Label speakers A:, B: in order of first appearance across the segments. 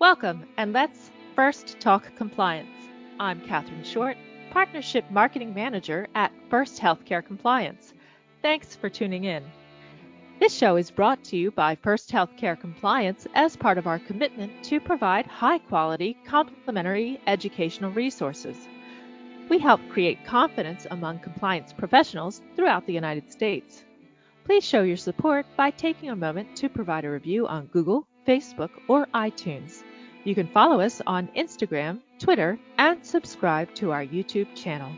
A: Welcome, and let's first talk compliance. I'm Catherine Short, Partnership Marketing Manager at First Healthcare Compliance. Thanks for tuning in. This show is brought to you by First Healthcare Compliance as part of our commitment to provide high quality, complementary educational resources. We help create confidence among compliance professionals throughout the United States. Please show your support by taking a moment to provide a review on Google, Facebook, or iTunes. You can follow us on Instagram, Twitter, and subscribe to our YouTube channel.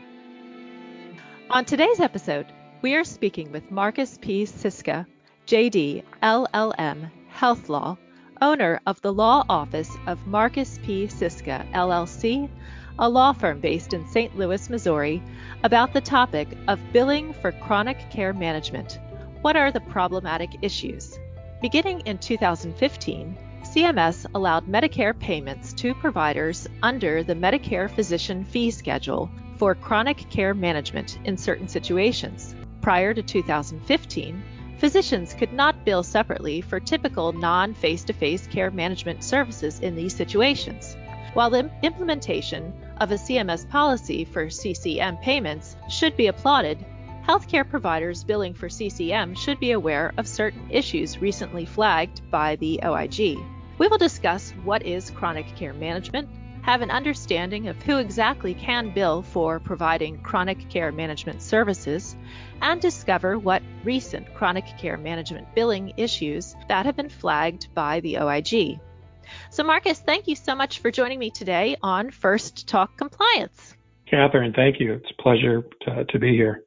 A: On today's episode, we are speaking with Marcus P. Siska, JD, LLM, Health Law, owner of the law office of Marcus P. Siska, LLC, a law firm based in St. Louis, Missouri, about the topic of billing for chronic care management. What are the problematic issues? Beginning in 2015, CMS allowed Medicare payments to providers under the Medicare Physician Fee Schedule for chronic care management in certain situations. Prior to 2015, physicians could not bill separately for typical non face to face care management services in these situations. While the implementation of a CMS policy for CCM payments should be applauded, healthcare providers billing for CCM should be aware of certain issues recently flagged by the OIG. We will discuss what is chronic care management, have an understanding of who exactly can bill for providing chronic care management services, and discover what recent chronic care management billing issues that have been flagged by the OIG. So, Marcus, thank you so much for joining me today on First Talk Compliance.
B: Catherine, thank you. It's a pleasure to, to be here.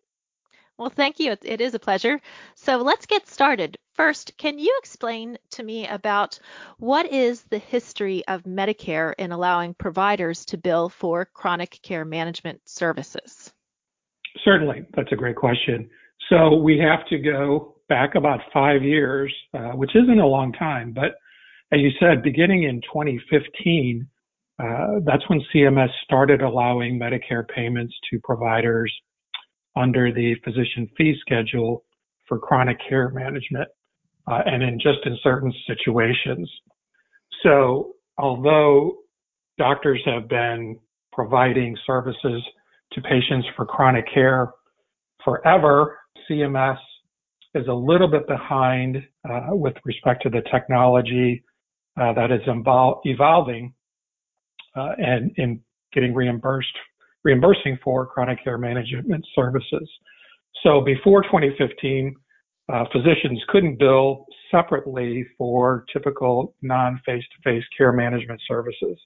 A: Well, thank you. It is a pleasure. So let's get started. First, can you explain to me about what is the history of Medicare in allowing providers to bill for chronic care management services?
B: Certainly. That's a great question. So we have to go back about five years, uh, which isn't a long time, but as you said, beginning in 2015, uh, that's when CMS started allowing Medicare payments to providers under the physician fee schedule for chronic care management uh, and in just in certain situations. So although doctors have been providing services to patients for chronic care forever, CMS is a little bit behind uh, with respect to the technology uh, that is evolving uh, and in getting reimbursed reimbursing for chronic care management services. So before 2015, uh, physicians couldn't bill separately for typical non face to face care management services.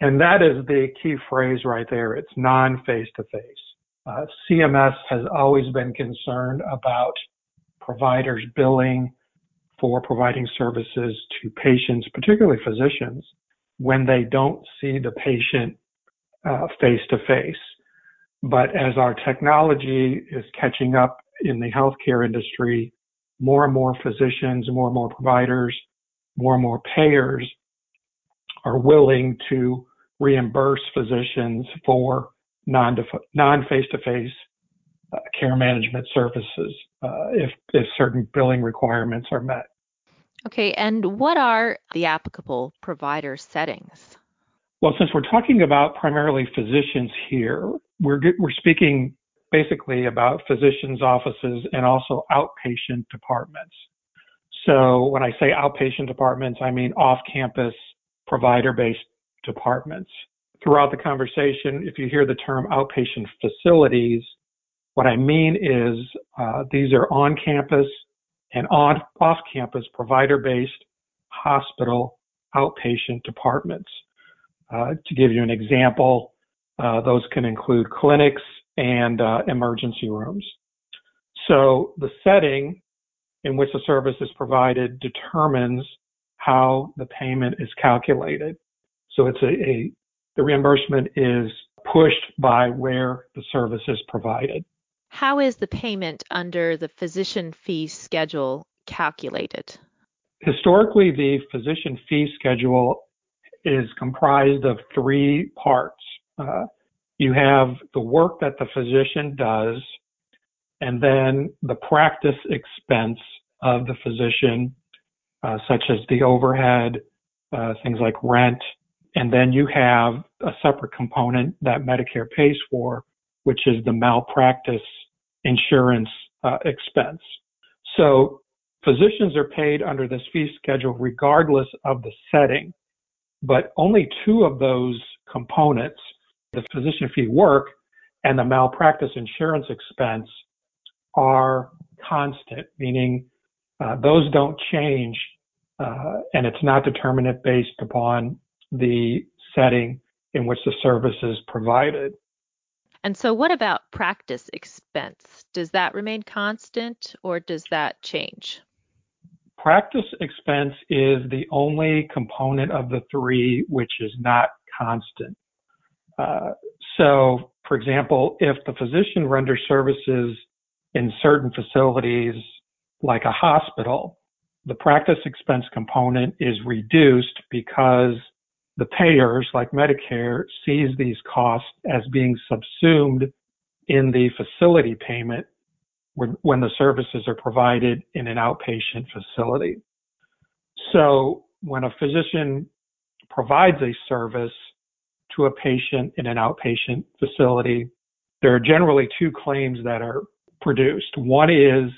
B: And that is the key phrase right there. It's non face to face. CMS has always been concerned about providers billing for providing services to patients, particularly physicians, when they don't see the patient face to face. But as our technology is catching up in the healthcare industry, more and more physicians, more and more providers, more and more payers are willing to reimburse physicians for non face to face care management services uh, if if certain billing requirements are met.
A: Okay, and what are the applicable provider settings?
B: Well, since we're talking about primarily physicians here, we're we're speaking basically about physicians' offices and also outpatient departments. So when I say outpatient departments, I mean off-campus provider-based departments. Throughout the conversation, if you hear the term outpatient facilities, what I mean is uh, these are on-campus and on off-campus provider-based hospital outpatient departments. Uh, to give you an example, those can include clinics and uh, emergency rooms. So the setting in which the service is provided determines how the payment is calculated. So it's a, a the reimbursement is pushed by where the service is provided.
A: How is the payment under the physician fee schedule calculated?
B: Historically, the physician fee schedule is comprised of three parts. Uh, you have the work that the physician does, and then the practice expense of the physician, uh, such as the overhead, uh, things like rent, and then you have a separate component that Medicare pays for, which is the malpractice insurance uh, expense. So physicians are paid under this fee schedule regardless of the setting, but only two of those components, the physician fee work and the malpractice insurance expense, are constant, meaning uh, those don't change uh, and it's not determinate based upon the setting in which the service is provided.
A: And so, what about practice expense? Does that remain constant or does that change?
B: Practice expense is the only component of the three which is not constant. Uh, so, for example, if the physician renders services in certain facilities like a hospital, the practice expense component is reduced because the payers, like Medicare, sees these costs as being subsumed in the facility payment when, when the services are provided in an outpatient facility. So when a physician provides a service to a patient in an outpatient facility, there are generally two claims that are produced. One is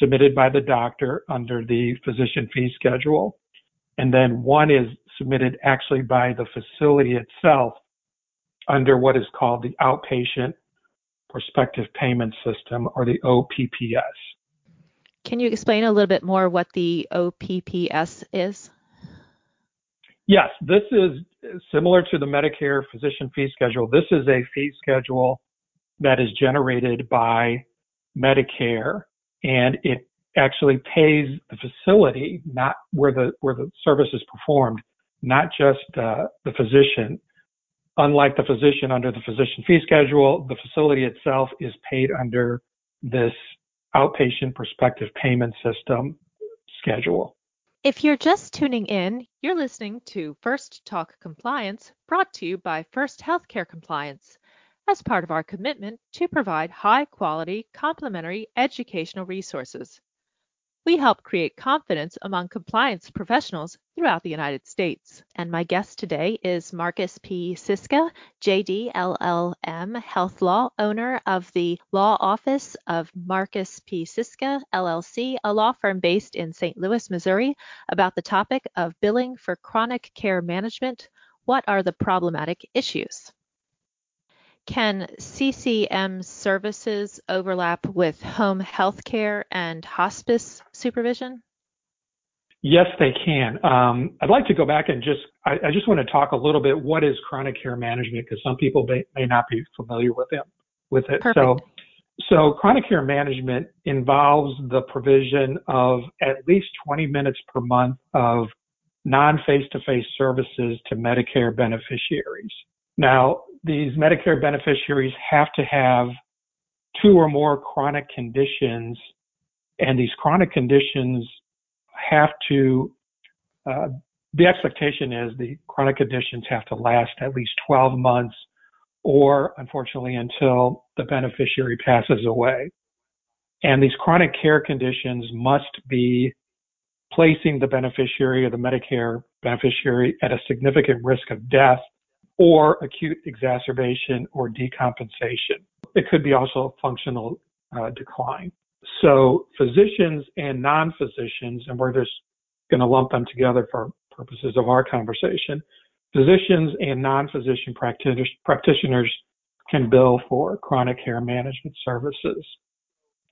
B: submitted by the doctor under the physician fee schedule. And then one is submitted actually by the facility itself under what is called the outpatient prospective payment system or the OPPS.
A: Can you explain a little bit more what the OPPS is?
B: Yes, this is similar to the Medicare physician fee schedule. This is a fee schedule that is generated by Medicare and it actually pays the facility, not where the where the service is performed, not just uh, the physician. Unlike the physician under the physician fee schedule, the facility itself is paid under this outpatient prospective payment system schedule.
A: If you're just tuning in, you're listening to First Talk Compliance brought to you by First Healthcare Compliance as part of our commitment to provide high quality, complementary educational resources. We help create confidence among compliance professionals throughout the United States. And my guest today is Marcus P. Siska, JD LLM Health Law, owner of the Law Office of Marcus P. Siska LLC, a law firm based in St. Louis, Missouri, about the topic of billing for chronic care management. What are the problematic issues? Can CCM services overlap with home health care and hospice supervision?
B: Yes, they can. Um, I'd like to go back and just, I, I, just want to talk a little bit what is chronic care management because some people may, may, not be familiar with it. With it.
A: Perfect.
B: So, so chronic care management involves the provision of at least 20 minutes per month of non-face-to-face services to Medicare beneficiaries. Now, these Medicare beneficiaries have to have two or more chronic conditions, and these chronic conditions have to, uh, the expectation is the chronic conditions have to last at least 12 months or unfortunately until the beneficiary passes away. And these chronic care conditions must be placing the beneficiary or the Medicare beneficiary at a significant risk of death or acute exacerbation or decompensation. It could be also a functional uh, decline. So physicians and non-physicians, and we're just going to lump them together for purposes of our conversation, physicians and non-physician practitioners can bill for chronic care management services.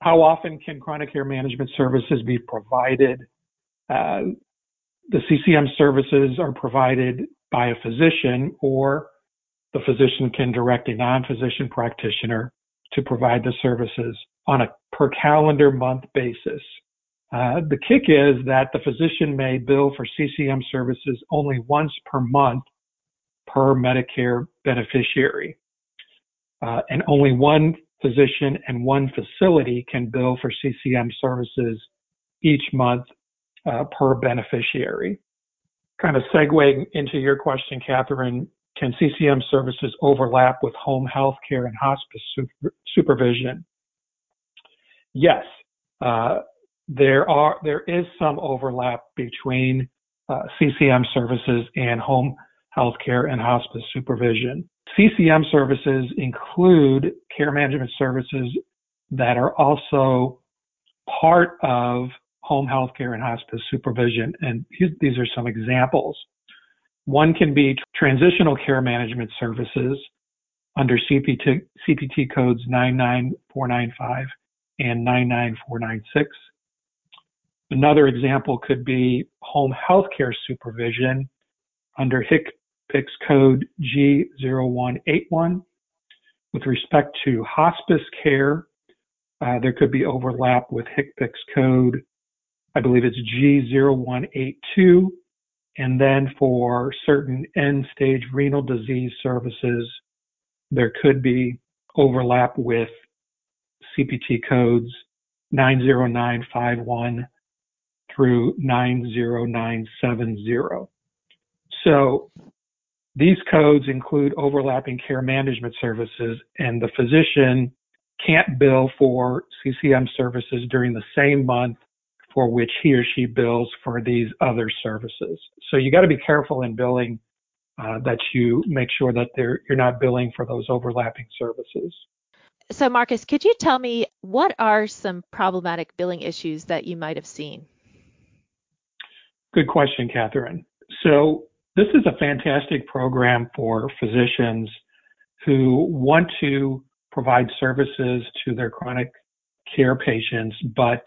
B: How often can chronic care management services be provided? Uh, the CCM services are provided by a physician or the physician can direct a non-physician practitioner to provide the services on a per calendar month basis. Uh, the kick is that the physician may bill for CCM services only once per month per Medicare beneficiary. Uh, and only one physician and one facility can bill for CCM services each month uh, per beneficiary kind of segueing into your question, Catherine, can CCM services overlap with home health care and hospice super, supervision? Yes, uh, there are there is some overlap between uh, CCM services and home health care and hospice supervision. CCM services include care management services that are also part of home health care and hospice supervision. And these are some examples. One can be transitional care management services under CPT, CPT codes 99495 and 99496. Another example could be home health care supervision under HCPCS code G0181. With respect to hospice care, uh, there could be overlap with HCPCS code, I believe it's G0182. And then for certain end stage renal disease services, there could be overlap with CPT codes 90951 through 90970. So these codes include overlapping care management services, and the physician can't bill for CCM services during the same month for which he or she bills for these other services. So you got to be careful in billing uh, that you make sure that you're not billing for those overlapping services.
A: So, Marcus, could you tell me what are some problematic billing issues that you might have seen?
B: Good question, Catherine. So, this is a fantastic program for physicians who want to provide services to their chronic care patients, but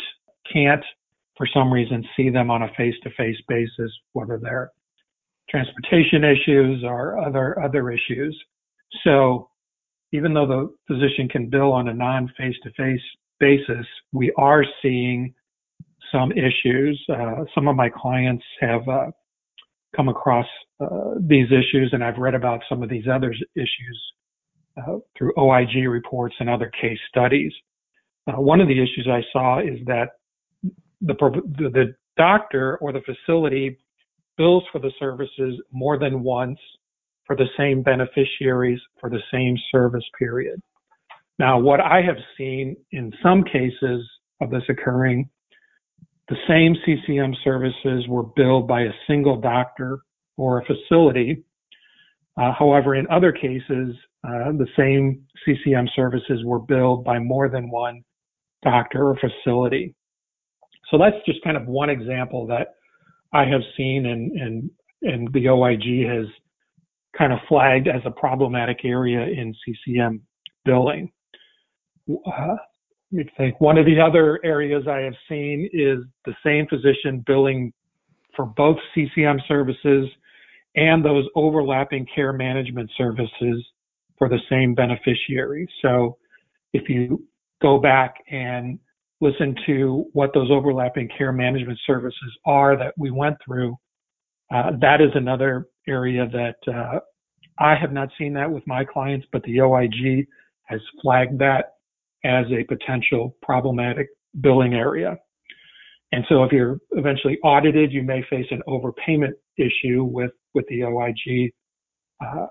B: can't, for some reason, see them on a face to face basis, whether they're transportation issues or other other issues. So even though the physician can bill on a non face to face basis, we are seeing some issues. Uh, some of my clients have uh, come across uh, these issues, and I've read about some of these other issues uh, through OIG reports and other case studies. Uh, one of the issues I saw is that the, the doctor or the facility bills for the services more than once for the same beneficiaries for the same service period. Now, what I have seen in some cases of this occurring, the same CCM services were billed by a single doctor or a facility. Uh, however, in other cases, uh, the same CCM services were billed by more than one doctor or facility. So that's just kind of one example that I have seen and, and, and the OIG has kind of flagged as a problematic area in CCM billing. Uh, me think. One of the other areas I have seen is the same physician billing for both CCM services and those overlapping care management services for the same beneficiary. So if you go back and listen to what those overlapping care management services are that we went through, uh, that is another area that uh, I have not seen that with my clients, but the OIG has flagged that as a potential problematic billing area. And so if you're eventually audited, you may face an overpayment issue with, with the OIG uh,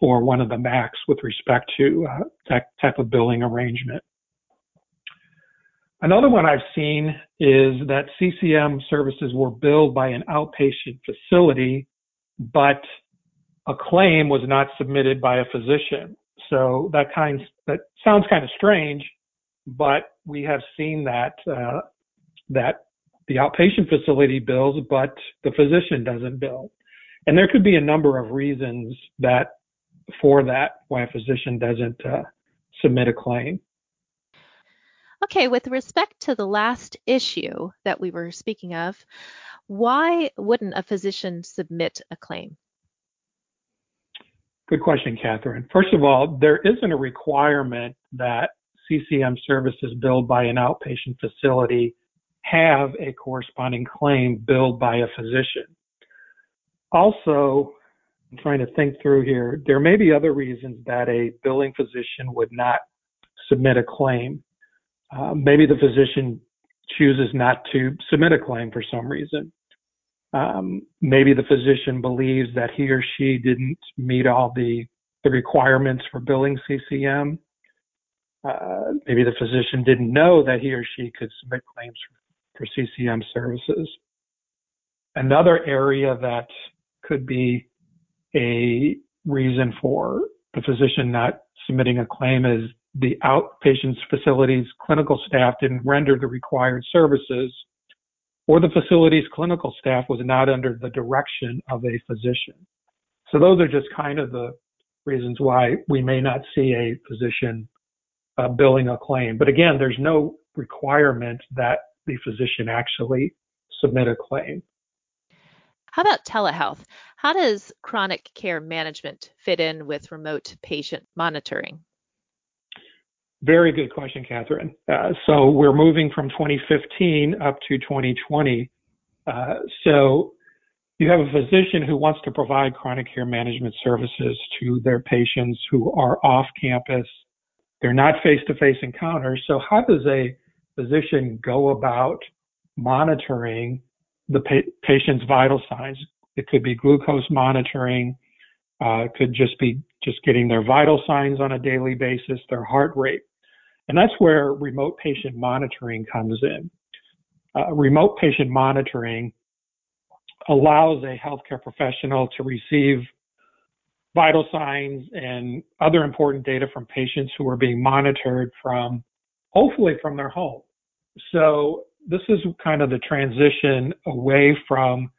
B: or one of the MACs with respect to uh, that type of billing arrangement. Another one I've seen is that CCM services were billed by an outpatient facility, but a claim was not submitted by a physician. So that kind that sounds kind of strange, but we have seen that uh, that the outpatient facility bills, but the physician doesn't bill. And there could be a number of reasons that for that why a physician doesn't uh, submit a claim.
A: Okay, with respect to the last issue that we were speaking of, why wouldn't a physician submit a claim?
B: Good question, Catherine. First of all, there isn't a requirement that CCM services billed by an outpatient facility have a corresponding claim billed by a physician. Also, I'm trying to think through here, there may be other reasons that a billing physician would not submit a claim. Uh, maybe the physician chooses not to submit a claim for some reason. Um, maybe the physician believes that he or she didn't meet all the, the requirements for billing CCM. Uh, maybe the physician didn't know that he or she could submit claims for, for CCM services. Another area that could be a reason for the physician not submitting a claim is the outpatient facility's clinical staff didn't render the required services or the facility's clinical staff was not under the direction of a physician. So those are just kind of the reasons why we may not see a physician uh, billing a claim. But again, there's no requirement that the physician actually submit a claim.
A: How about telehealth? How does chronic care management fit in with remote patient monitoring?
B: Very good question, Catherine. Uh, so we're moving from 2015 up to 2020. Uh, so you have a physician who wants to provide chronic care management services to their patients who are off campus. They're not face to face encounters. So, how does a physician go about monitoring the pa- patient's vital signs? It could be glucose monitoring, uh, it could just be just getting their vital signs on a daily basis, their heart rate. And that's where remote patient monitoring comes in. Uh, remote patient monitoring allows a healthcare professional to receive vital signs and other important data from patients who are being monitored from hopefully from their home. So this is kind of the transition away from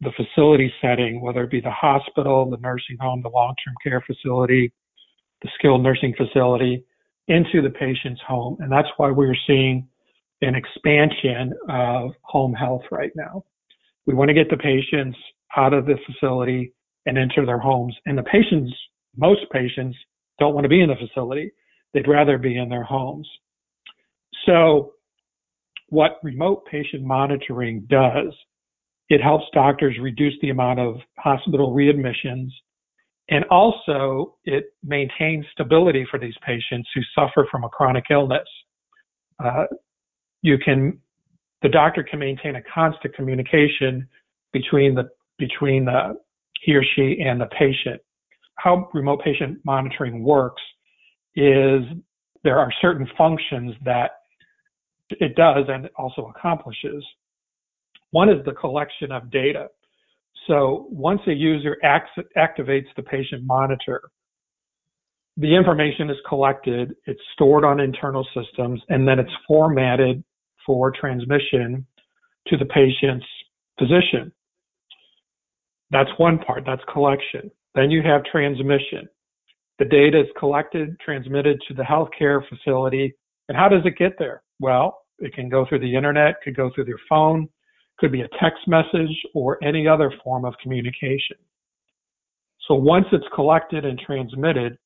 B: the facility setting, whether it be the hospital, the nursing home, the long-term care facility, the skilled nursing facility, into the patient's home. And that's why we're seeing an expansion of home health right now. We want to get the patients out of the facility and into their homes. And the patients, most patients, don't want to be in the facility. They'd rather be in their homes. So, what remote patient monitoring does, it helps doctors reduce the amount of hospital readmissions and also it maintains stability for these patients who suffer from a chronic illness. Uh, you can the doctor can maintain a constant communication between the between the he or she and the patient. How remote patient monitoring works is there are certain functions that it does and it also accomplishes. One is the collection of data. So once a user activates the patient monitor, the information is collected, it's stored on internal systems, and then it's formatted for transmission to the patient's physician. That's one part, that's collection. Then you have transmission. The data is collected, transmitted to the healthcare facility. And how does it get there? Well, it can go through the internet, could go through their phone, could be a text message or any other form of communication. So once it's collected and transmitted,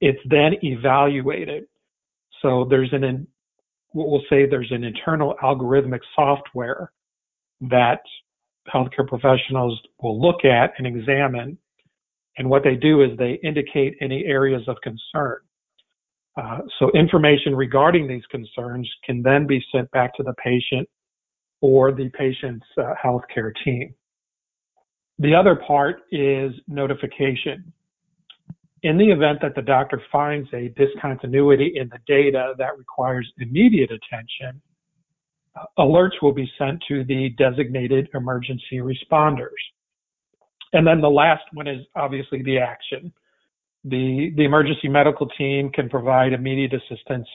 B: it's then evaluated. So there's an what we'll say there's an internal algorithmic software that healthcare professionals will look at and examine. And what they do is they indicate any areas of concern. Uh, so information regarding these concerns can then be sent back to the patient or the patient's uh, healthcare team. The other part is notification in the event that the doctor finds a discontinuity in the data that requires immediate attention, alerts will be sent to the designated emergency responders. And then the last one is obviously the action. The, the emergency medical team can provide immediate assistance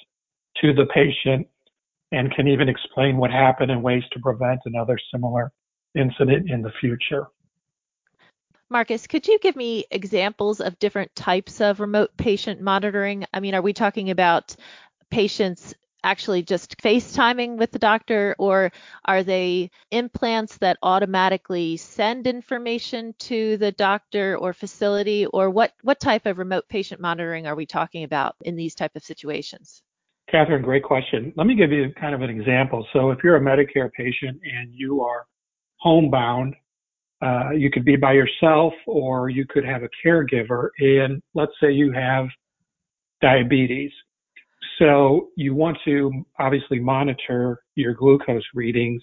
B: to the patient and can even explain what happened and ways to prevent another similar incident in the future.
A: Marcus, could you give me examples of different types of remote patient monitoring? I mean, are we talking about patients actually just FaceTiming with the doctor, or are they implants that automatically send information to the doctor or facility, or what, what type of remote patient monitoring are we talking about in these type of situations?
B: Catherine, great question. Let me give you kind of an example. So if you're a Medicare patient and you are homebound uh, you could be by yourself or you could have a caregiver. And let's say you have diabetes. So you want to obviously monitor your glucose readings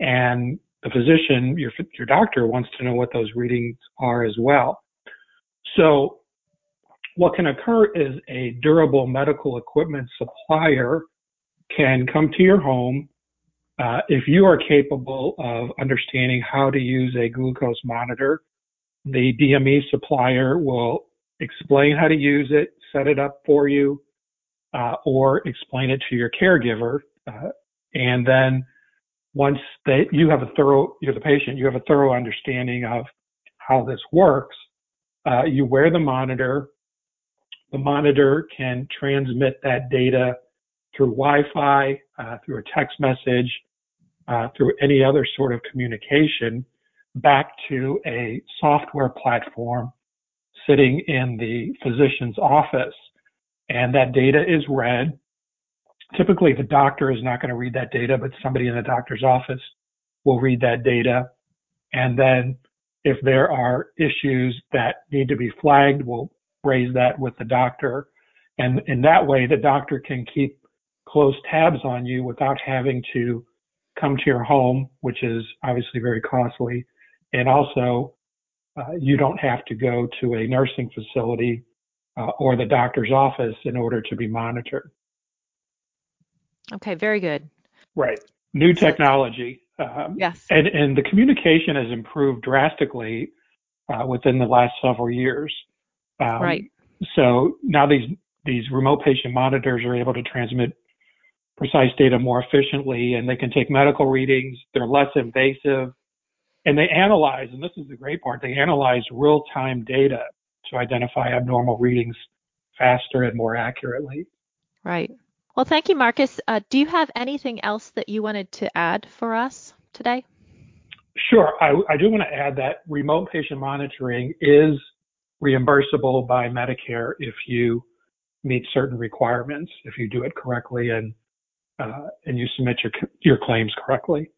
B: and the physician, your, your doctor wants to know what those readings are as well. So what can occur is a durable medical equipment supplier can come to your home Uh, if you are capable of understanding how to use a glucose monitor, the DME supplier will explain how to use it, set it up for you, uh, or explain it to your caregiver. Uh, and then once they, you have a thorough, you're the patient, you have a thorough understanding of how this works, uh, you wear the monitor. The monitor can transmit that data through Wi-Fi, uh, through a text message, uh, through any other sort of communication back to a software platform sitting in the physician's office. And that data is read. Typically, the doctor is not going to read that data, but somebody in the doctor's office will read that data. And then if there are issues that need to be flagged, we'll raise that with the doctor. And in that way, the doctor can keep close tabs on you without having to come to your home, which is obviously very costly. And also, uh, you don't have to go to a nursing facility uh, or the doctor's office in order to be monitored.
A: Okay, very good.
B: Right. New technology. Um,
A: yes.
B: And, and the communication has improved drastically uh, within the last several years.
A: Um, right.
B: So now these these remote patient monitors are able to transmit precise data more efficiently, and they can take medical readings. They're less invasive, and they analyze. And this is the great part: they analyze real time data to identify abnormal readings faster and more accurately.
A: Right. Well, thank you, Marcus. Uh, do you have anything else that you wanted to add for us today?
B: Sure. I, I do want to add that remote patient monitoring is reimbursable by Medicare if you meet certain requirements, if you do it correctly and uh, and you submit your your claims correctly.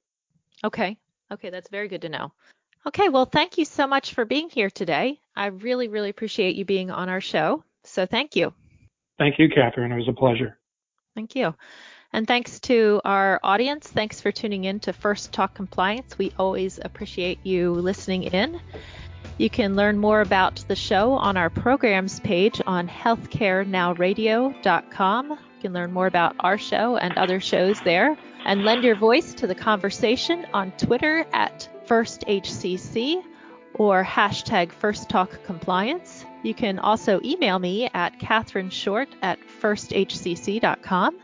A: Okay. Okay, that's very good to know. Okay, well, thank you so much for being here today. I really, really appreciate you being on our show. So thank you.
B: Thank you, Catherine. It was a pleasure.
A: Thank you. And thanks to our audience. Thanks for tuning in to First Talk Compliance. We always appreciate you listening in. You can learn more about the show on our programs page on healthcarenowradio.com. You can learn more about our show and other shows there and lend your voice to the conversation on Twitter at FirstHCC or hashtag FirstTalkCompliance. You can also email me at Catherine Short at firsthcc.com.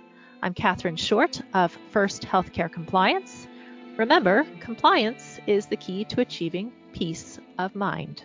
A: I'm Catherine Short of First Healthcare Compliance. Remember, compliance is the key to achieving peace of mind.